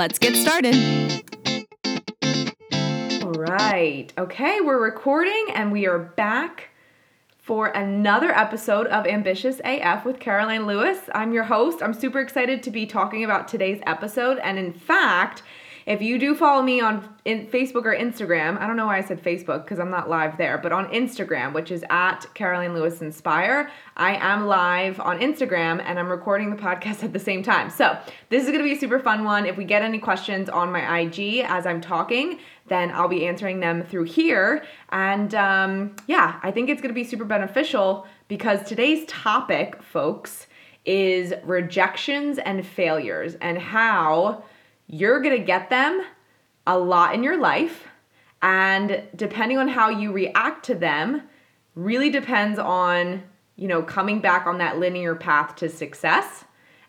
let's get started. All right. Okay, we're recording and we are back for another episode of Ambitious AF with Caroline Lewis. I'm your host. I'm super excited to be talking about today's episode. And in fact, if you do follow me on in Facebook or Instagram, I don't know why I said Facebook because I'm not live there, but on Instagram, which is at Caroline Lewis Inspire, I am live on Instagram and I'm recording the podcast at the same time. So this is going to be a super fun one. If we get any questions on my IG as I'm talking, then I'll be answering them through here. And um, yeah, I think it's going to be super beneficial because today's topic, folks, is rejections and failures and how you're going to get them a lot in your life. And depending on how you react to them, really depends on, you know, coming back on that linear path to success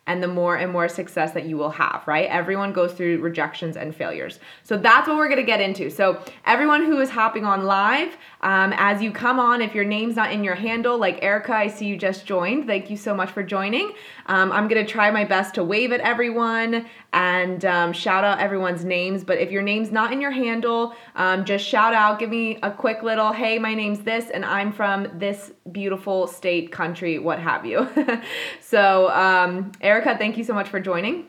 and the more and more success that you will have, right? Everyone goes through rejections and failures. So that's what we're gonna get into. So, everyone who is hopping on live, um, as you come on, if your name's not in your handle, like Erica, I see you just joined. Thank you so much for joining. Um, I'm gonna try my best to wave at everyone and um, shout out everyone's names. But if your name's not in your handle, um, just shout out, give me a quick little, hey, my name's this, and I'm from this beautiful state, country, what have you. so, um, Erica, thank you so much for joining.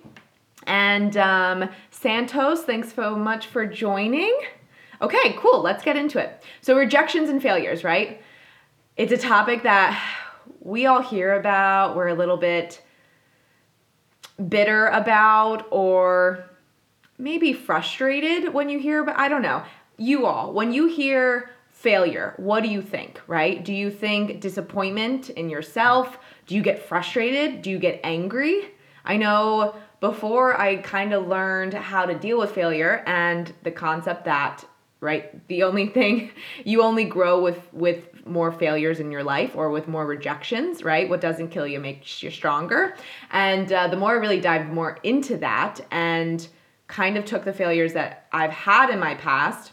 And um, Santos, thanks so much for joining. Okay, cool. Let's get into it. So, rejections and failures, right? It's a topic that we all hear about. We're a little bit bitter about or maybe frustrated when you hear about, I don't know. You all, when you hear failure, what do you think, right? Do you think disappointment in yourself? Do you get frustrated? Do you get angry? I know before I kind of learned how to deal with failure and the concept that right the only thing you only grow with with more failures in your life or with more rejections right what doesn't kill you makes you stronger and uh, the more i really dived more into that and kind of took the failures that i've had in my past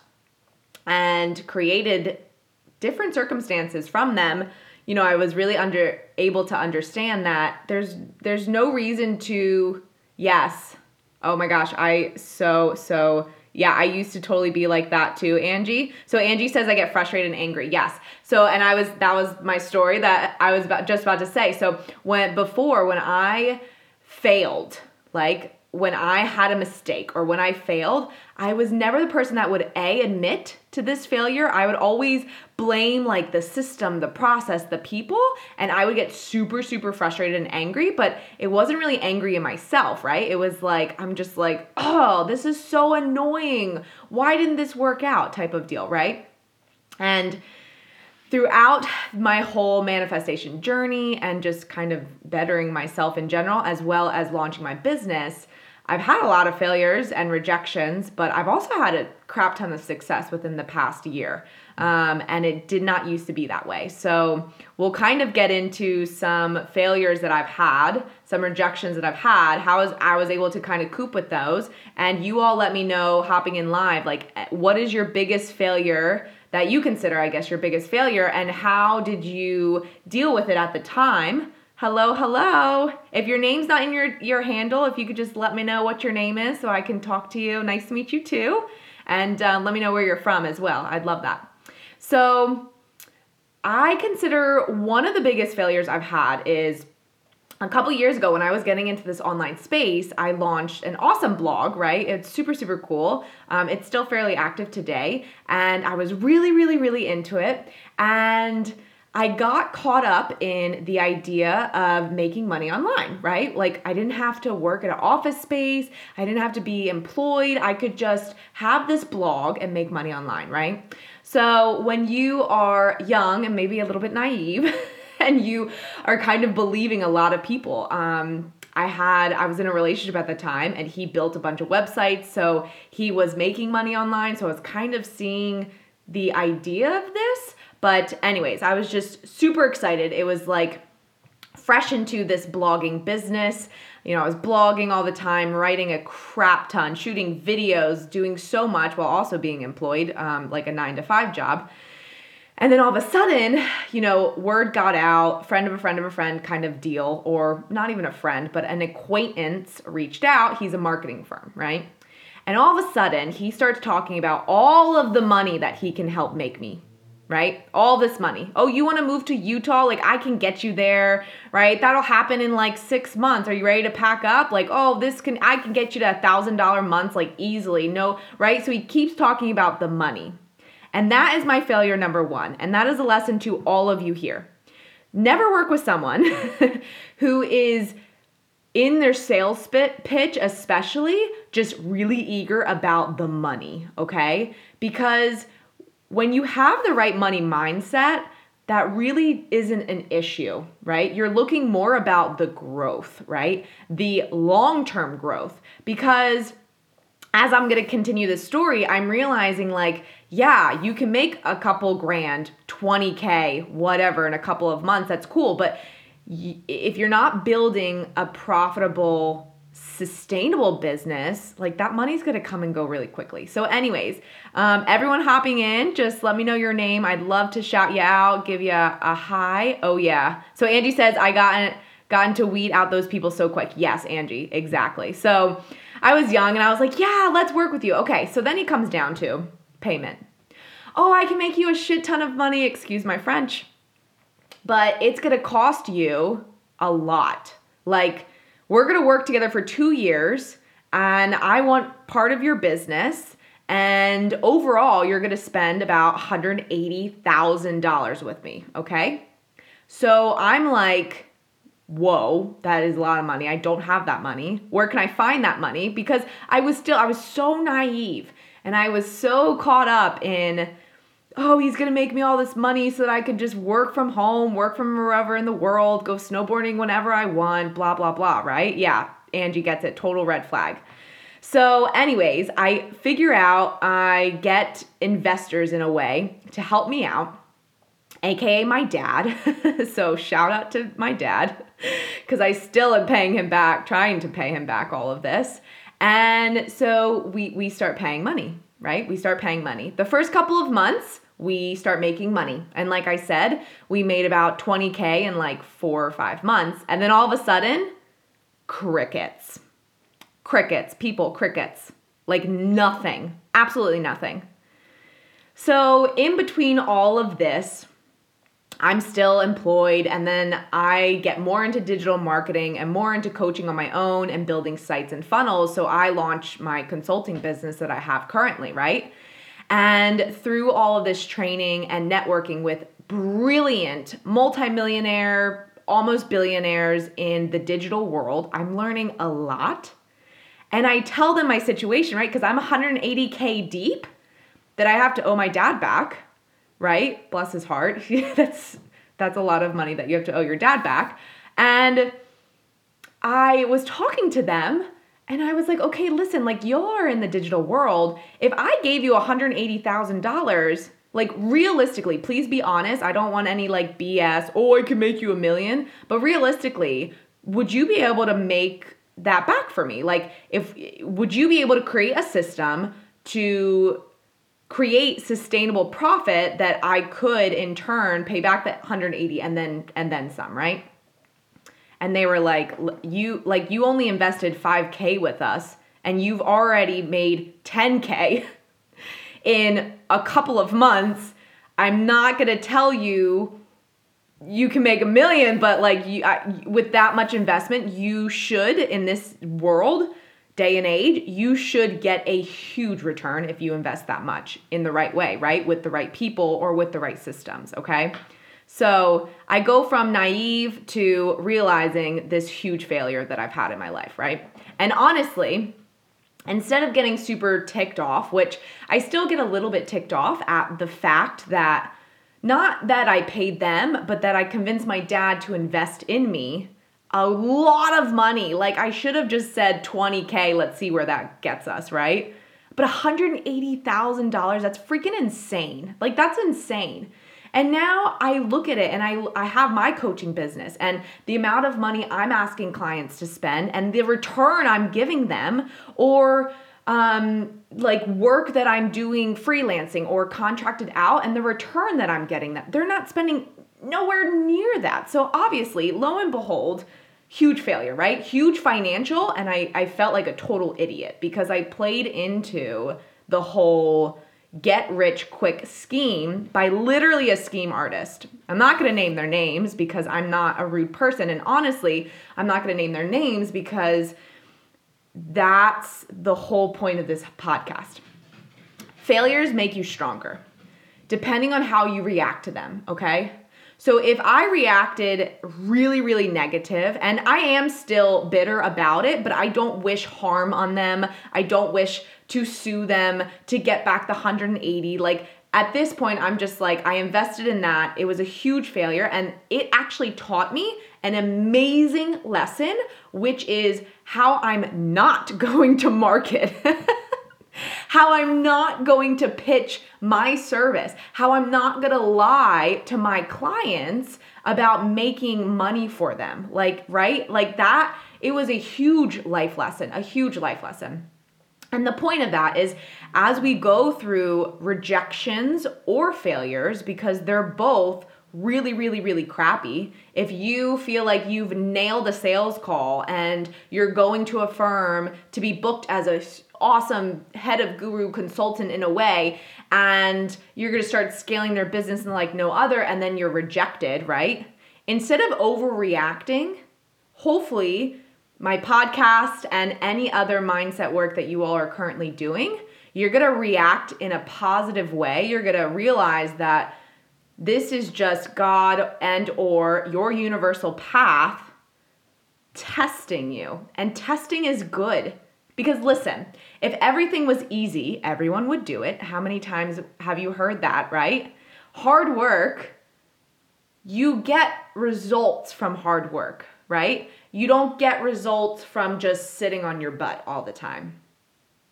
and created different circumstances from them you know i was really under able to understand that there's there's no reason to yes oh my gosh i so so yeah, I used to totally be like that too, Angie. So Angie says I get frustrated and angry. Yes. So and I was that was my story that I was about, just about to say. So when before when I failed, like when I had a mistake or when I failed, I was never the person that would A, admit to this failure. I would always blame like the system, the process, the people, and I would get super, super frustrated and angry, but it wasn't really angry in myself, right? It was like, I'm just like, oh, this is so annoying. Why didn't this work out? type of deal, right? And throughout my whole manifestation journey and just kind of bettering myself in general, as well as launching my business, I've had a lot of failures and rejections, but I've also had a crap ton of success within the past year. Um, and it did not used to be that way. So we'll kind of get into some failures that I've had, some rejections that I've had, how I was able to kind of cope with those. And you all let me know hopping in live, like, what is your biggest failure that you consider, I guess, your biggest failure, and how did you deal with it at the time? Hello, hello. If your name's not in your your handle, if you could just let me know what your name is so I can talk to you. Nice to meet you too. And uh, let me know where you're from as well. I'd love that. So, I consider one of the biggest failures I've had is a couple years ago when I was getting into this online space, I launched an awesome blog, right? It's super, super cool. Um, it's still fairly active today. And I was really, really, really into it. And I got caught up in the idea of making money online, right? Like, I didn't have to work at an office space, I didn't have to be employed. I could just have this blog and make money online, right? So, when you are young and maybe a little bit naive, and you are kind of believing a lot of people, um, I had I was in a relationship at the time and he built a bunch of websites so he was making money online so I was kind of seeing the idea of this but anyways I was just super excited it was like fresh into this blogging business you know I was blogging all the time writing a crap ton shooting videos doing so much while also being employed um, like a 9 to 5 job and then all of a sudden, you know, word got out, friend of a friend of a friend kind of deal, or not even a friend, but an acquaintance reached out. He's a marketing firm, right? And all of a sudden, he starts talking about all of the money that he can help make me, right? All this money. Oh, you want to move to Utah? Like, I can get you there, right? That'll happen in like six months. Are you ready to pack up? Like, oh, this can, I can get you to a thousand dollar months, like easily. No, right? So he keeps talking about the money. And that is my failure number one. And that is a lesson to all of you here. Never work with someone who is in their sales pitch, especially, just really eager about the money, okay? Because when you have the right money mindset, that really isn't an issue, right? You're looking more about the growth, right? The long term growth. Because as I'm gonna continue this story, I'm realizing like, yeah, you can make a couple grand, 20K, whatever, in a couple of months. That's cool. But if you're not building a profitable, sustainable business, like that money's gonna come and go really quickly. So, anyways, um, everyone hopping in, just let me know your name. I'd love to shout you out, give you a, a hi. Oh, yeah. So, Angie says, I got gotten to weed out those people so quick. Yes, Angie, exactly. So, I was young and I was like, yeah, let's work with you. Okay, so then he comes down to payment. Oh, I can make you a shit ton of money, excuse my French. But it's gonna cost you a lot. Like, we're gonna work together for two years, and I want part of your business. And overall, you're gonna spend about $180,000 with me, okay? So I'm like, whoa, that is a lot of money. I don't have that money. Where can I find that money? Because I was still, I was so naive and I was so caught up in, oh, he's gonna make me all this money so that I could just work from home, work from wherever in the world, go snowboarding whenever I want, blah, blah, blah, right? Yeah, Angie gets it. Total red flag. So, anyways, I figure out I get investors in a way to help me out aka my dad. so shout out to my dad because I still am paying him back, trying to pay him back all of this. And so we we start paying money, right? We start paying money. The first couple of months, we start making money. And like I said, we made about 20k in like 4 or 5 months. And then all of a sudden, crickets. Crickets, people, crickets. Like nothing. Absolutely nothing. So, in between all of this, I'm still employed and then I get more into digital marketing and more into coaching on my own and building sites and funnels. So I launch my consulting business that I have currently, right? And through all of this training and networking with brilliant multimillionaire, almost billionaires in the digital world, I'm learning a lot. And I tell them my situation, right? Because I'm 180K deep that I have to owe my dad back right? Bless his heart. that's that's a lot of money that you have to owe your dad back. And I was talking to them and I was like, okay, listen, like you're in the digital world. If I gave you $180,000, like realistically, please be honest. I don't want any like BS, oh, I can make you a million. But realistically, would you be able to make that back for me? Like, if would you be able to create a system to create sustainable profit that I could in turn pay back that 180 and then and then some, right? And they were like you like you only invested 5k with us and you've already made 10k in a couple of months. I'm not going to tell you you can make a million, but like you I, with that much investment, you should in this world day and age, you should get a huge return if you invest that much in the right way, right? With the right people or with the right systems, okay? So I go from naive to realizing this huge failure that I've had in my life, right? And honestly, instead of getting super ticked off, which I still get a little bit ticked off at the fact that not that I paid them, but that I convinced my dad to invest in me a lot of money. Like I should have just said 20K, let's see where that gets us, right? But $180,000, that's freaking insane. Like that's insane. And now I look at it and I, I have my coaching business and the amount of money I'm asking clients to spend and the return I'm giving them or um, like work that I'm doing freelancing or contracted out and the return that I'm getting that they're not spending nowhere near that. So obviously, lo and behold, huge failure, right? Huge financial. And I, I felt like a total idiot because I played into the whole get rich quick scheme by literally a scheme artist. I'm not going to name their names because I'm not a rude person. And honestly, I'm not going to name their names because that's the whole point of this podcast. Failures make you stronger, depending on how you react to them, okay? So if I reacted really, really negative, and I am still bitter about it, but I don't wish harm on them. I don't wish to sue them to get back the 180. Like at this point, I'm just like, I invested in that. It was a huge failure, and it actually taught me an amazing lesson, which is how I'm not going to market. how I'm not going to pitch my service, how I'm not going to lie to my clients about making money for them. Like, right? Like that, it was a huge life lesson, a huge life lesson. And the point of that is as we go through rejections or failures, because they're both really, really, really crappy, if you feel like you've nailed a sales call and you're going to a firm to be booked as a awesome head of guru consultant in a way and you're going to start scaling their business and like no other and then you're rejected, right? Instead of overreacting, hopefully my podcast and any other mindset work that you all are currently doing, you're going to react in a positive way. You're going to realize that this is just God and or your universal path testing you. And testing is good. Because listen, if everything was easy, everyone would do it. How many times have you heard that, right? Hard work, you get results from hard work, right? You don't get results from just sitting on your butt all the time.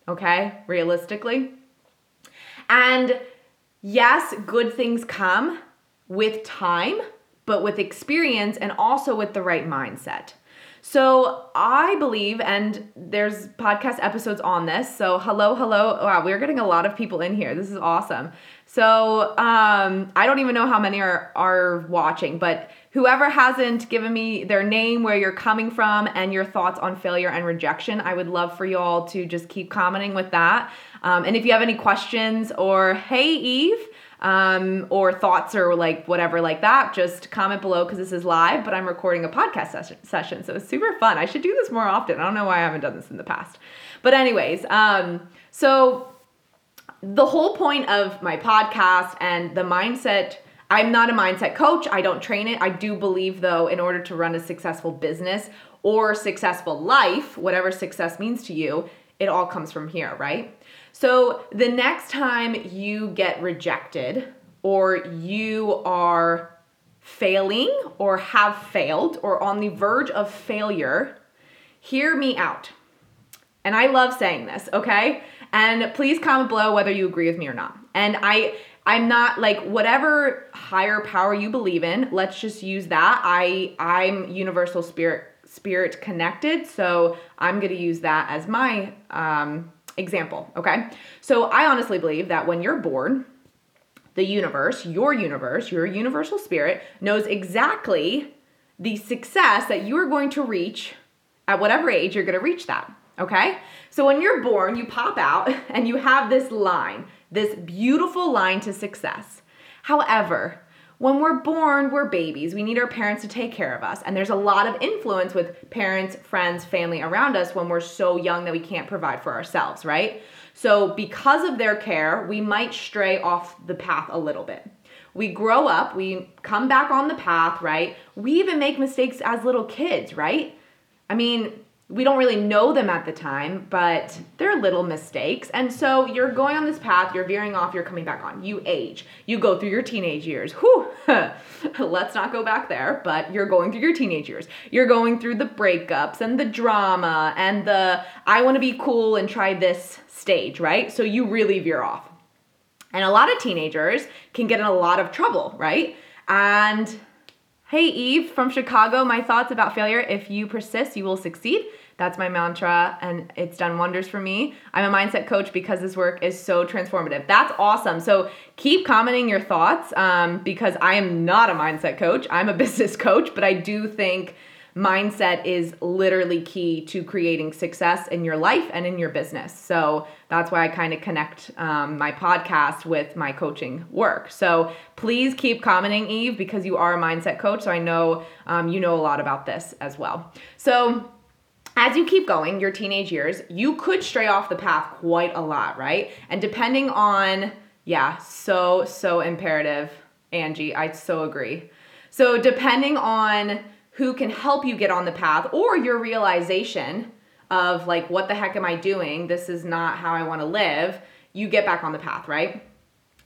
Okay? Realistically. And yes, good things come with time, but with experience and also with the right mindset. So I believe, and there's podcast episodes on this. So hello, hello. Wow, we're getting a lot of people in here. This is awesome. So um, I don't even know how many are are watching, but whoever hasn't given me their name, where you're coming from, and your thoughts on failure and rejection, I would love for you all to just keep commenting with that. Um, and if you have any questions or hey Eve um, or thoughts or like whatever like that, just comment below because this is live, but I'm recording a podcast session, session. So it's super fun. I should do this more often. I don't know why I haven't done this in the past. But, anyways, um, so the whole point of my podcast and the mindset. I'm not a mindset coach. I don't train it. I do believe, though, in order to run a successful business or successful life, whatever success means to you, it all comes from here, right? So the next time you get rejected or you are failing or have failed or on the verge of failure, hear me out. And I love saying this, okay? And please comment below whether you agree with me or not. And I I'm not like whatever higher power you believe in, let's just use that. I I'm universal spirit spirit connected, so I'm going to use that as my um example, okay? So I honestly believe that when you're born, the universe, your universe, your universal spirit knows exactly the success that you are going to reach at whatever age you're going to reach that, okay? So when you're born, you pop out and you have this line, this beautiful line to success. However, when we're born, we're babies. We need our parents to take care of us. And there's a lot of influence with parents, friends, family around us when we're so young that we can't provide for ourselves, right? So, because of their care, we might stray off the path a little bit. we grow up, we come back on the path, right? We even make mistakes as little kids, right? I mean, we don't really know them at the time, but they're little mistakes. And so you're going on this path, you're veering off, you're coming back on. You age. You go through your teenage years. Whew. Let's not go back there, but you're going through your teenage years. You're going through the breakups and the drama and the I want to be cool and try this stage, right? So you really veer off. And a lot of teenagers can get in a lot of trouble, right? And hey, Eve from Chicago, my thoughts about failure. If you persist, you will succeed. That's my mantra, and it's done wonders for me. I'm a mindset coach because this work is so transformative. That's awesome. So keep commenting your thoughts um, because I am not a mindset coach. I'm a business coach, but I do think mindset is literally key to creating success in your life and in your business. So that's why I kind of connect um, my podcast with my coaching work. So please keep commenting, Eve, because you are a mindset coach. So I know um, you know a lot about this as well. So as you keep going, your teenage years, you could stray off the path quite a lot, right? And depending on, yeah, so, so imperative, Angie, I so agree. So, depending on who can help you get on the path or your realization of like, what the heck am I doing? This is not how I want to live, you get back on the path, right?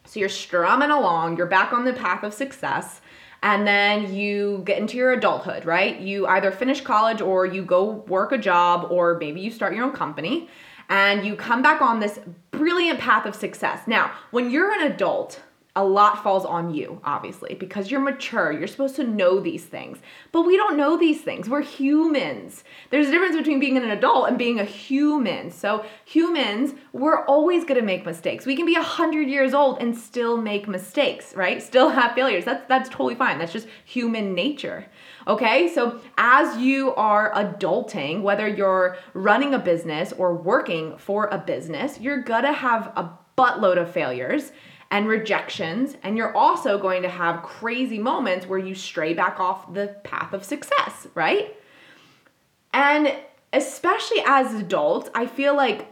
So, you're strumming along, you're back on the path of success and then you get into your adulthood, right? You either finish college or you go work a job or maybe you start your own company and you come back on this brilliant path of success. Now, when you're an adult, a lot falls on you, obviously, because you're mature. You're supposed to know these things. But we don't know these things. We're humans. There's a difference between being an adult and being a human. So, humans, we're always going to make mistakes. We can be 100 years old and still make mistakes, right? Still have failures. That's that's totally fine. That's just human nature. Okay? So, as you are adulting, whether you're running a business or working for a business, you're going to have a buttload of failures and rejections. And you're also going to have crazy moments where you stray back off the path of success, right? And especially as adults, I feel like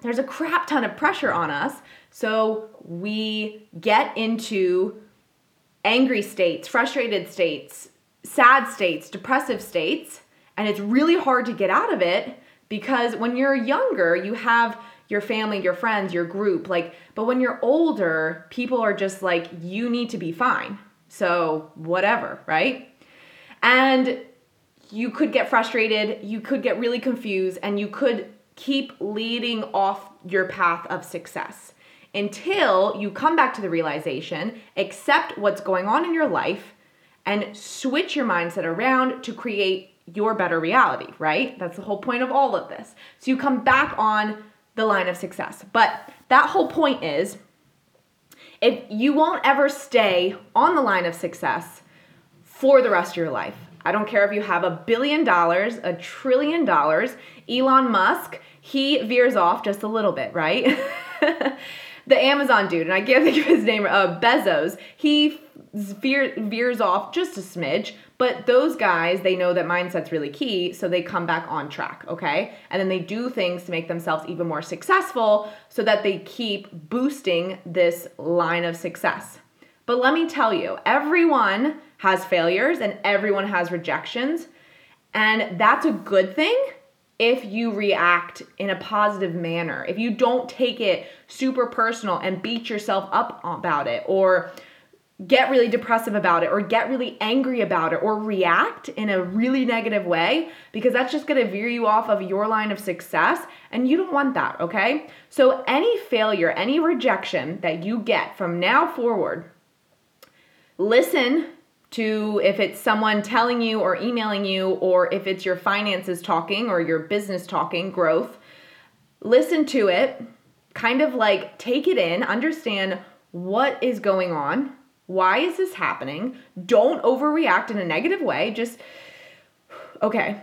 there's a crap ton of pressure on us. So we get into angry states, frustrated states, sad states, depressive states, and it's really hard to get out of it because when you're younger, you have your family, your friends, your group. Like, but when you're older, people are just like, you need to be fine. So, whatever, right? And you could get frustrated, you could get really confused, and you could keep leading off your path of success until you come back to the realization, accept what's going on in your life, and switch your mindset around to create your better reality, right? That's the whole point of all of this. So you come back on the line of success. But that whole point is if you won't ever stay on the line of success for the rest of your life. I don't care if you have a billion dollars, a trillion dollars. Elon Musk, he veers off just a little bit, right? the Amazon dude, and I can't think of his name, uh, Bezos, he veer, veers off just a smidge, but those guys, they know that mindset's really key, so they come back on track, okay? And then they do things to make themselves even more successful so that they keep boosting this line of success. But let me tell you, everyone has failures and everyone has rejections, and that's a good thing if you react in a positive manner. If you don't take it super personal and beat yourself up about it or get really depressive about it or get really angry about it or react in a really negative way because that's just going to veer you off of your line of success and you don't want that, okay? So any failure, any rejection that you get from now forward, listen to if it's someone telling you or emailing you or if it's your finances talking or your business talking, growth, listen to it, kind of like take it in, understand what is going on why is this happening? Don't overreact in a negative way. Just, okay,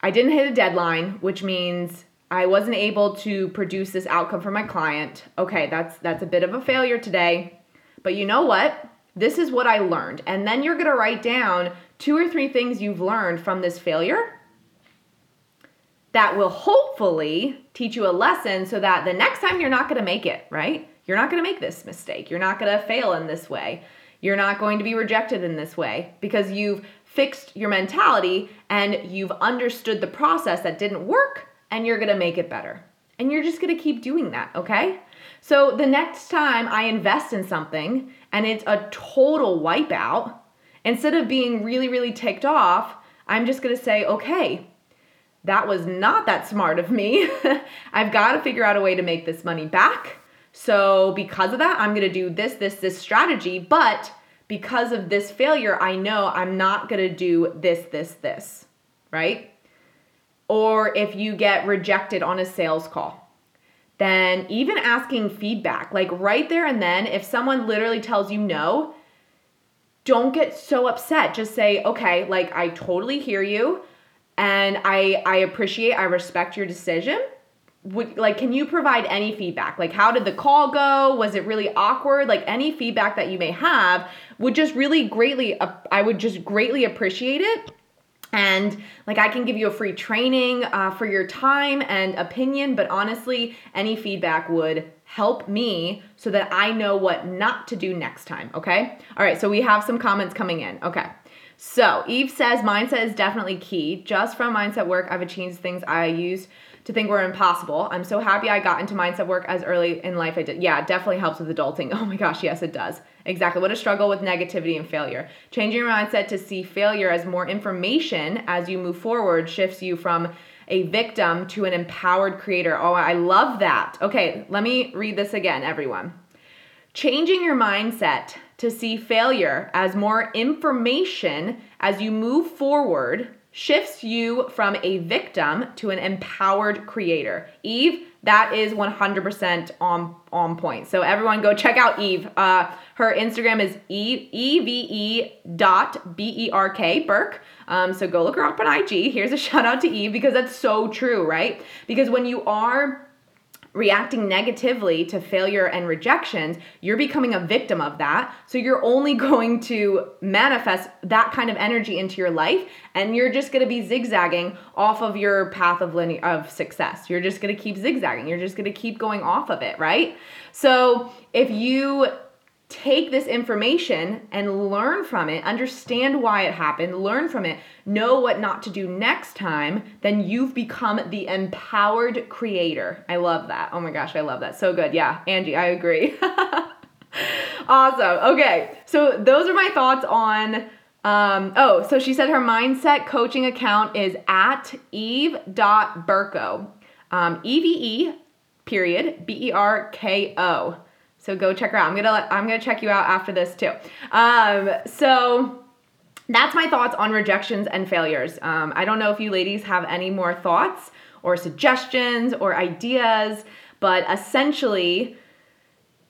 I didn't hit a deadline, which means I wasn't able to produce this outcome for my client. Okay, that's that's a bit of a failure today. But you know what? This is what I learned. And then you're going to write down two or three things you've learned from this failure that will hopefully teach you a lesson so that the next time you're not going to make it, right? You're not going to make this mistake. You're not going to fail in this way. You're not going to be rejected in this way because you've fixed your mentality and you've understood the process that didn't work and you're gonna make it better. And you're just gonna keep doing that, okay? So the next time I invest in something and it's a total wipeout, instead of being really, really ticked off, I'm just gonna say, okay, that was not that smart of me. I've got to figure out a way to make this money back. So, because of that, I'm going to do this, this, this strategy. But because of this failure, I know I'm not going to do this, this, this, right? Or if you get rejected on a sales call, then even asking feedback, like right there and then, if someone literally tells you no, don't get so upset. Just say, okay, like I totally hear you and I I appreciate, I respect your decision. Would, like can you provide any feedback? Like how did the call go? Was it really awkward? Like any feedback that you may have would just really greatly uh, i would just greatly appreciate it. And like i can give you a free training uh, for your time and opinion but honestly any feedback would help me so that i know what not to do next time okay? All right so we have some comments coming in. Okay so Eve says mindset is definitely key. Just from mindset work, I've achieved things I used to think were impossible. I'm so happy I got into mindset work as early in life I did. Yeah, it definitely helps with adulting. Oh my gosh, yes, it does. Exactly. What a struggle with negativity and failure. Changing your mindset to see failure as more information as you move forward shifts you from a victim to an empowered creator. Oh, I love that. Okay, let me read this again, everyone. Changing your mindset to see failure as more information as you move forward shifts you from a victim to an empowered creator. Eve, that is 100% on on point. So everyone go check out Eve. Uh, her Instagram is Eve, dot B-E-R-K, Burke. Um, so go look her up on IG. Here's a shout out to Eve because that's so true, right? Because when you are reacting negatively to failure and rejections, you're becoming a victim of that. So you're only going to manifest that kind of energy into your life and you're just going to be zigzagging off of your path of linear of success. You're just going to keep zigzagging. You're just going to keep going off of it, right? So if you take this information and learn from it, understand why it happened, learn from it, know what not to do next time, then you've become the empowered creator. I love that. Oh my gosh, I love that. So good. Yeah, Angie, I agree. awesome. Okay, so those are my thoughts on. Um, oh, so she said her mindset coaching account is at eve.berko. Um, E V E period B E R K O. So go check her out. I'm gonna let, I'm gonna check you out after this too. Um, so that's my thoughts on rejections and failures. Um, I don't know if you ladies have any more thoughts or suggestions or ideas, but essentially,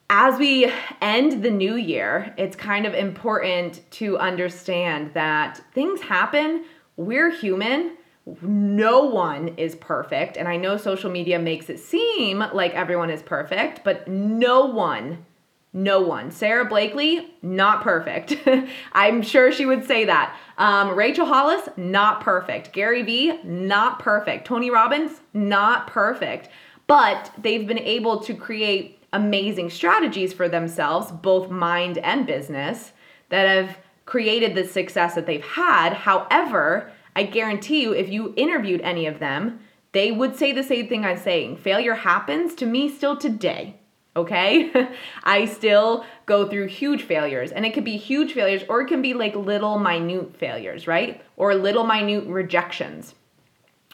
as we end the new year, it's kind of important to understand that things happen. We're human no one is perfect. And I know social media makes it seem like everyone is perfect, but no one, no one. Sara Blakely, not perfect. I'm sure she would say that. Um, Rachel Hollis, not perfect. Gary Vee, not perfect. Tony Robbins, not perfect. But they've been able to create amazing strategies for themselves, both mind and business, that have created the success that they've had. However, I guarantee you, if you interviewed any of them, they would say the same thing I'm saying. Failure happens to me still today. Okay? I still go through huge failures, and it could be huge failures or it can be like little minute failures, right? Or little minute rejections,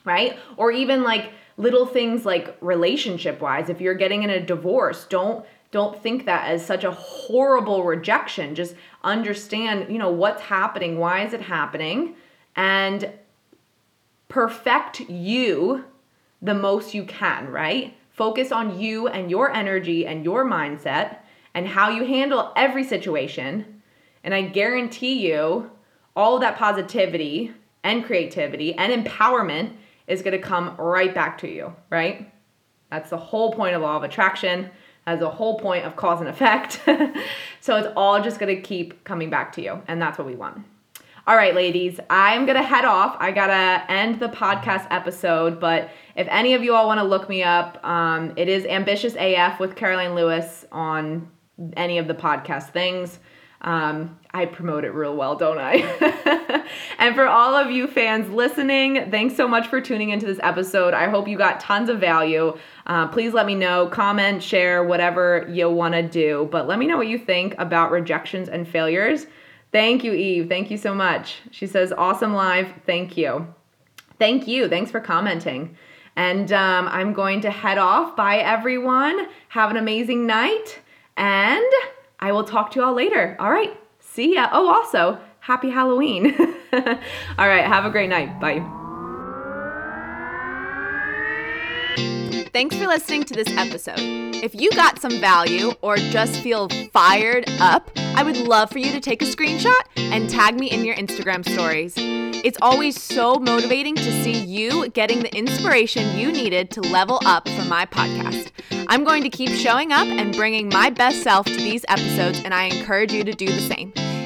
right? Or even like little things like relationship wise. If you're getting in a divorce, don't don't think that as such a horrible rejection. Just understand, you know, what's happening, why is it happening? And perfect you the most you can, right? Focus on you and your energy and your mindset and how you handle every situation. And I guarantee you, all that positivity and creativity and empowerment is going to come right back to you, right? That's the whole point of law of attraction. As the whole point of cause and effect. so it's all just going to keep coming back to you. And that's what we want. All right, ladies, I'm going to head off. I got to end the podcast episode, but if any of you all want to look me up, um, it is Ambitious AF with Caroline Lewis on any of the podcast things. Um, I promote it real well, don't I? and for all of you fans listening, thanks so much for tuning into this episode. I hope you got tons of value. Uh, please let me know, comment, share, whatever you want to do. But let me know what you think about rejections and failures. Thank you, Eve. Thank you so much. She says, awesome live. Thank you. Thank you. Thanks for commenting. And um, I'm going to head off. Bye, everyone. Have an amazing night. And I will talk to you all later. All right. See ya. Oh, also, happy Halloween. all right. Have a great night. Bye. Thanks for listening to this episode. If you got some value or just feel fired up, I would love for you to take a screenshot and tag me in your Instagram stories. It's always so motivating to see you getting the inspiration you needed to level up for my podcast. I'm going to keep showing up and bringing my best self to these episodes, and I encourage you to do the same.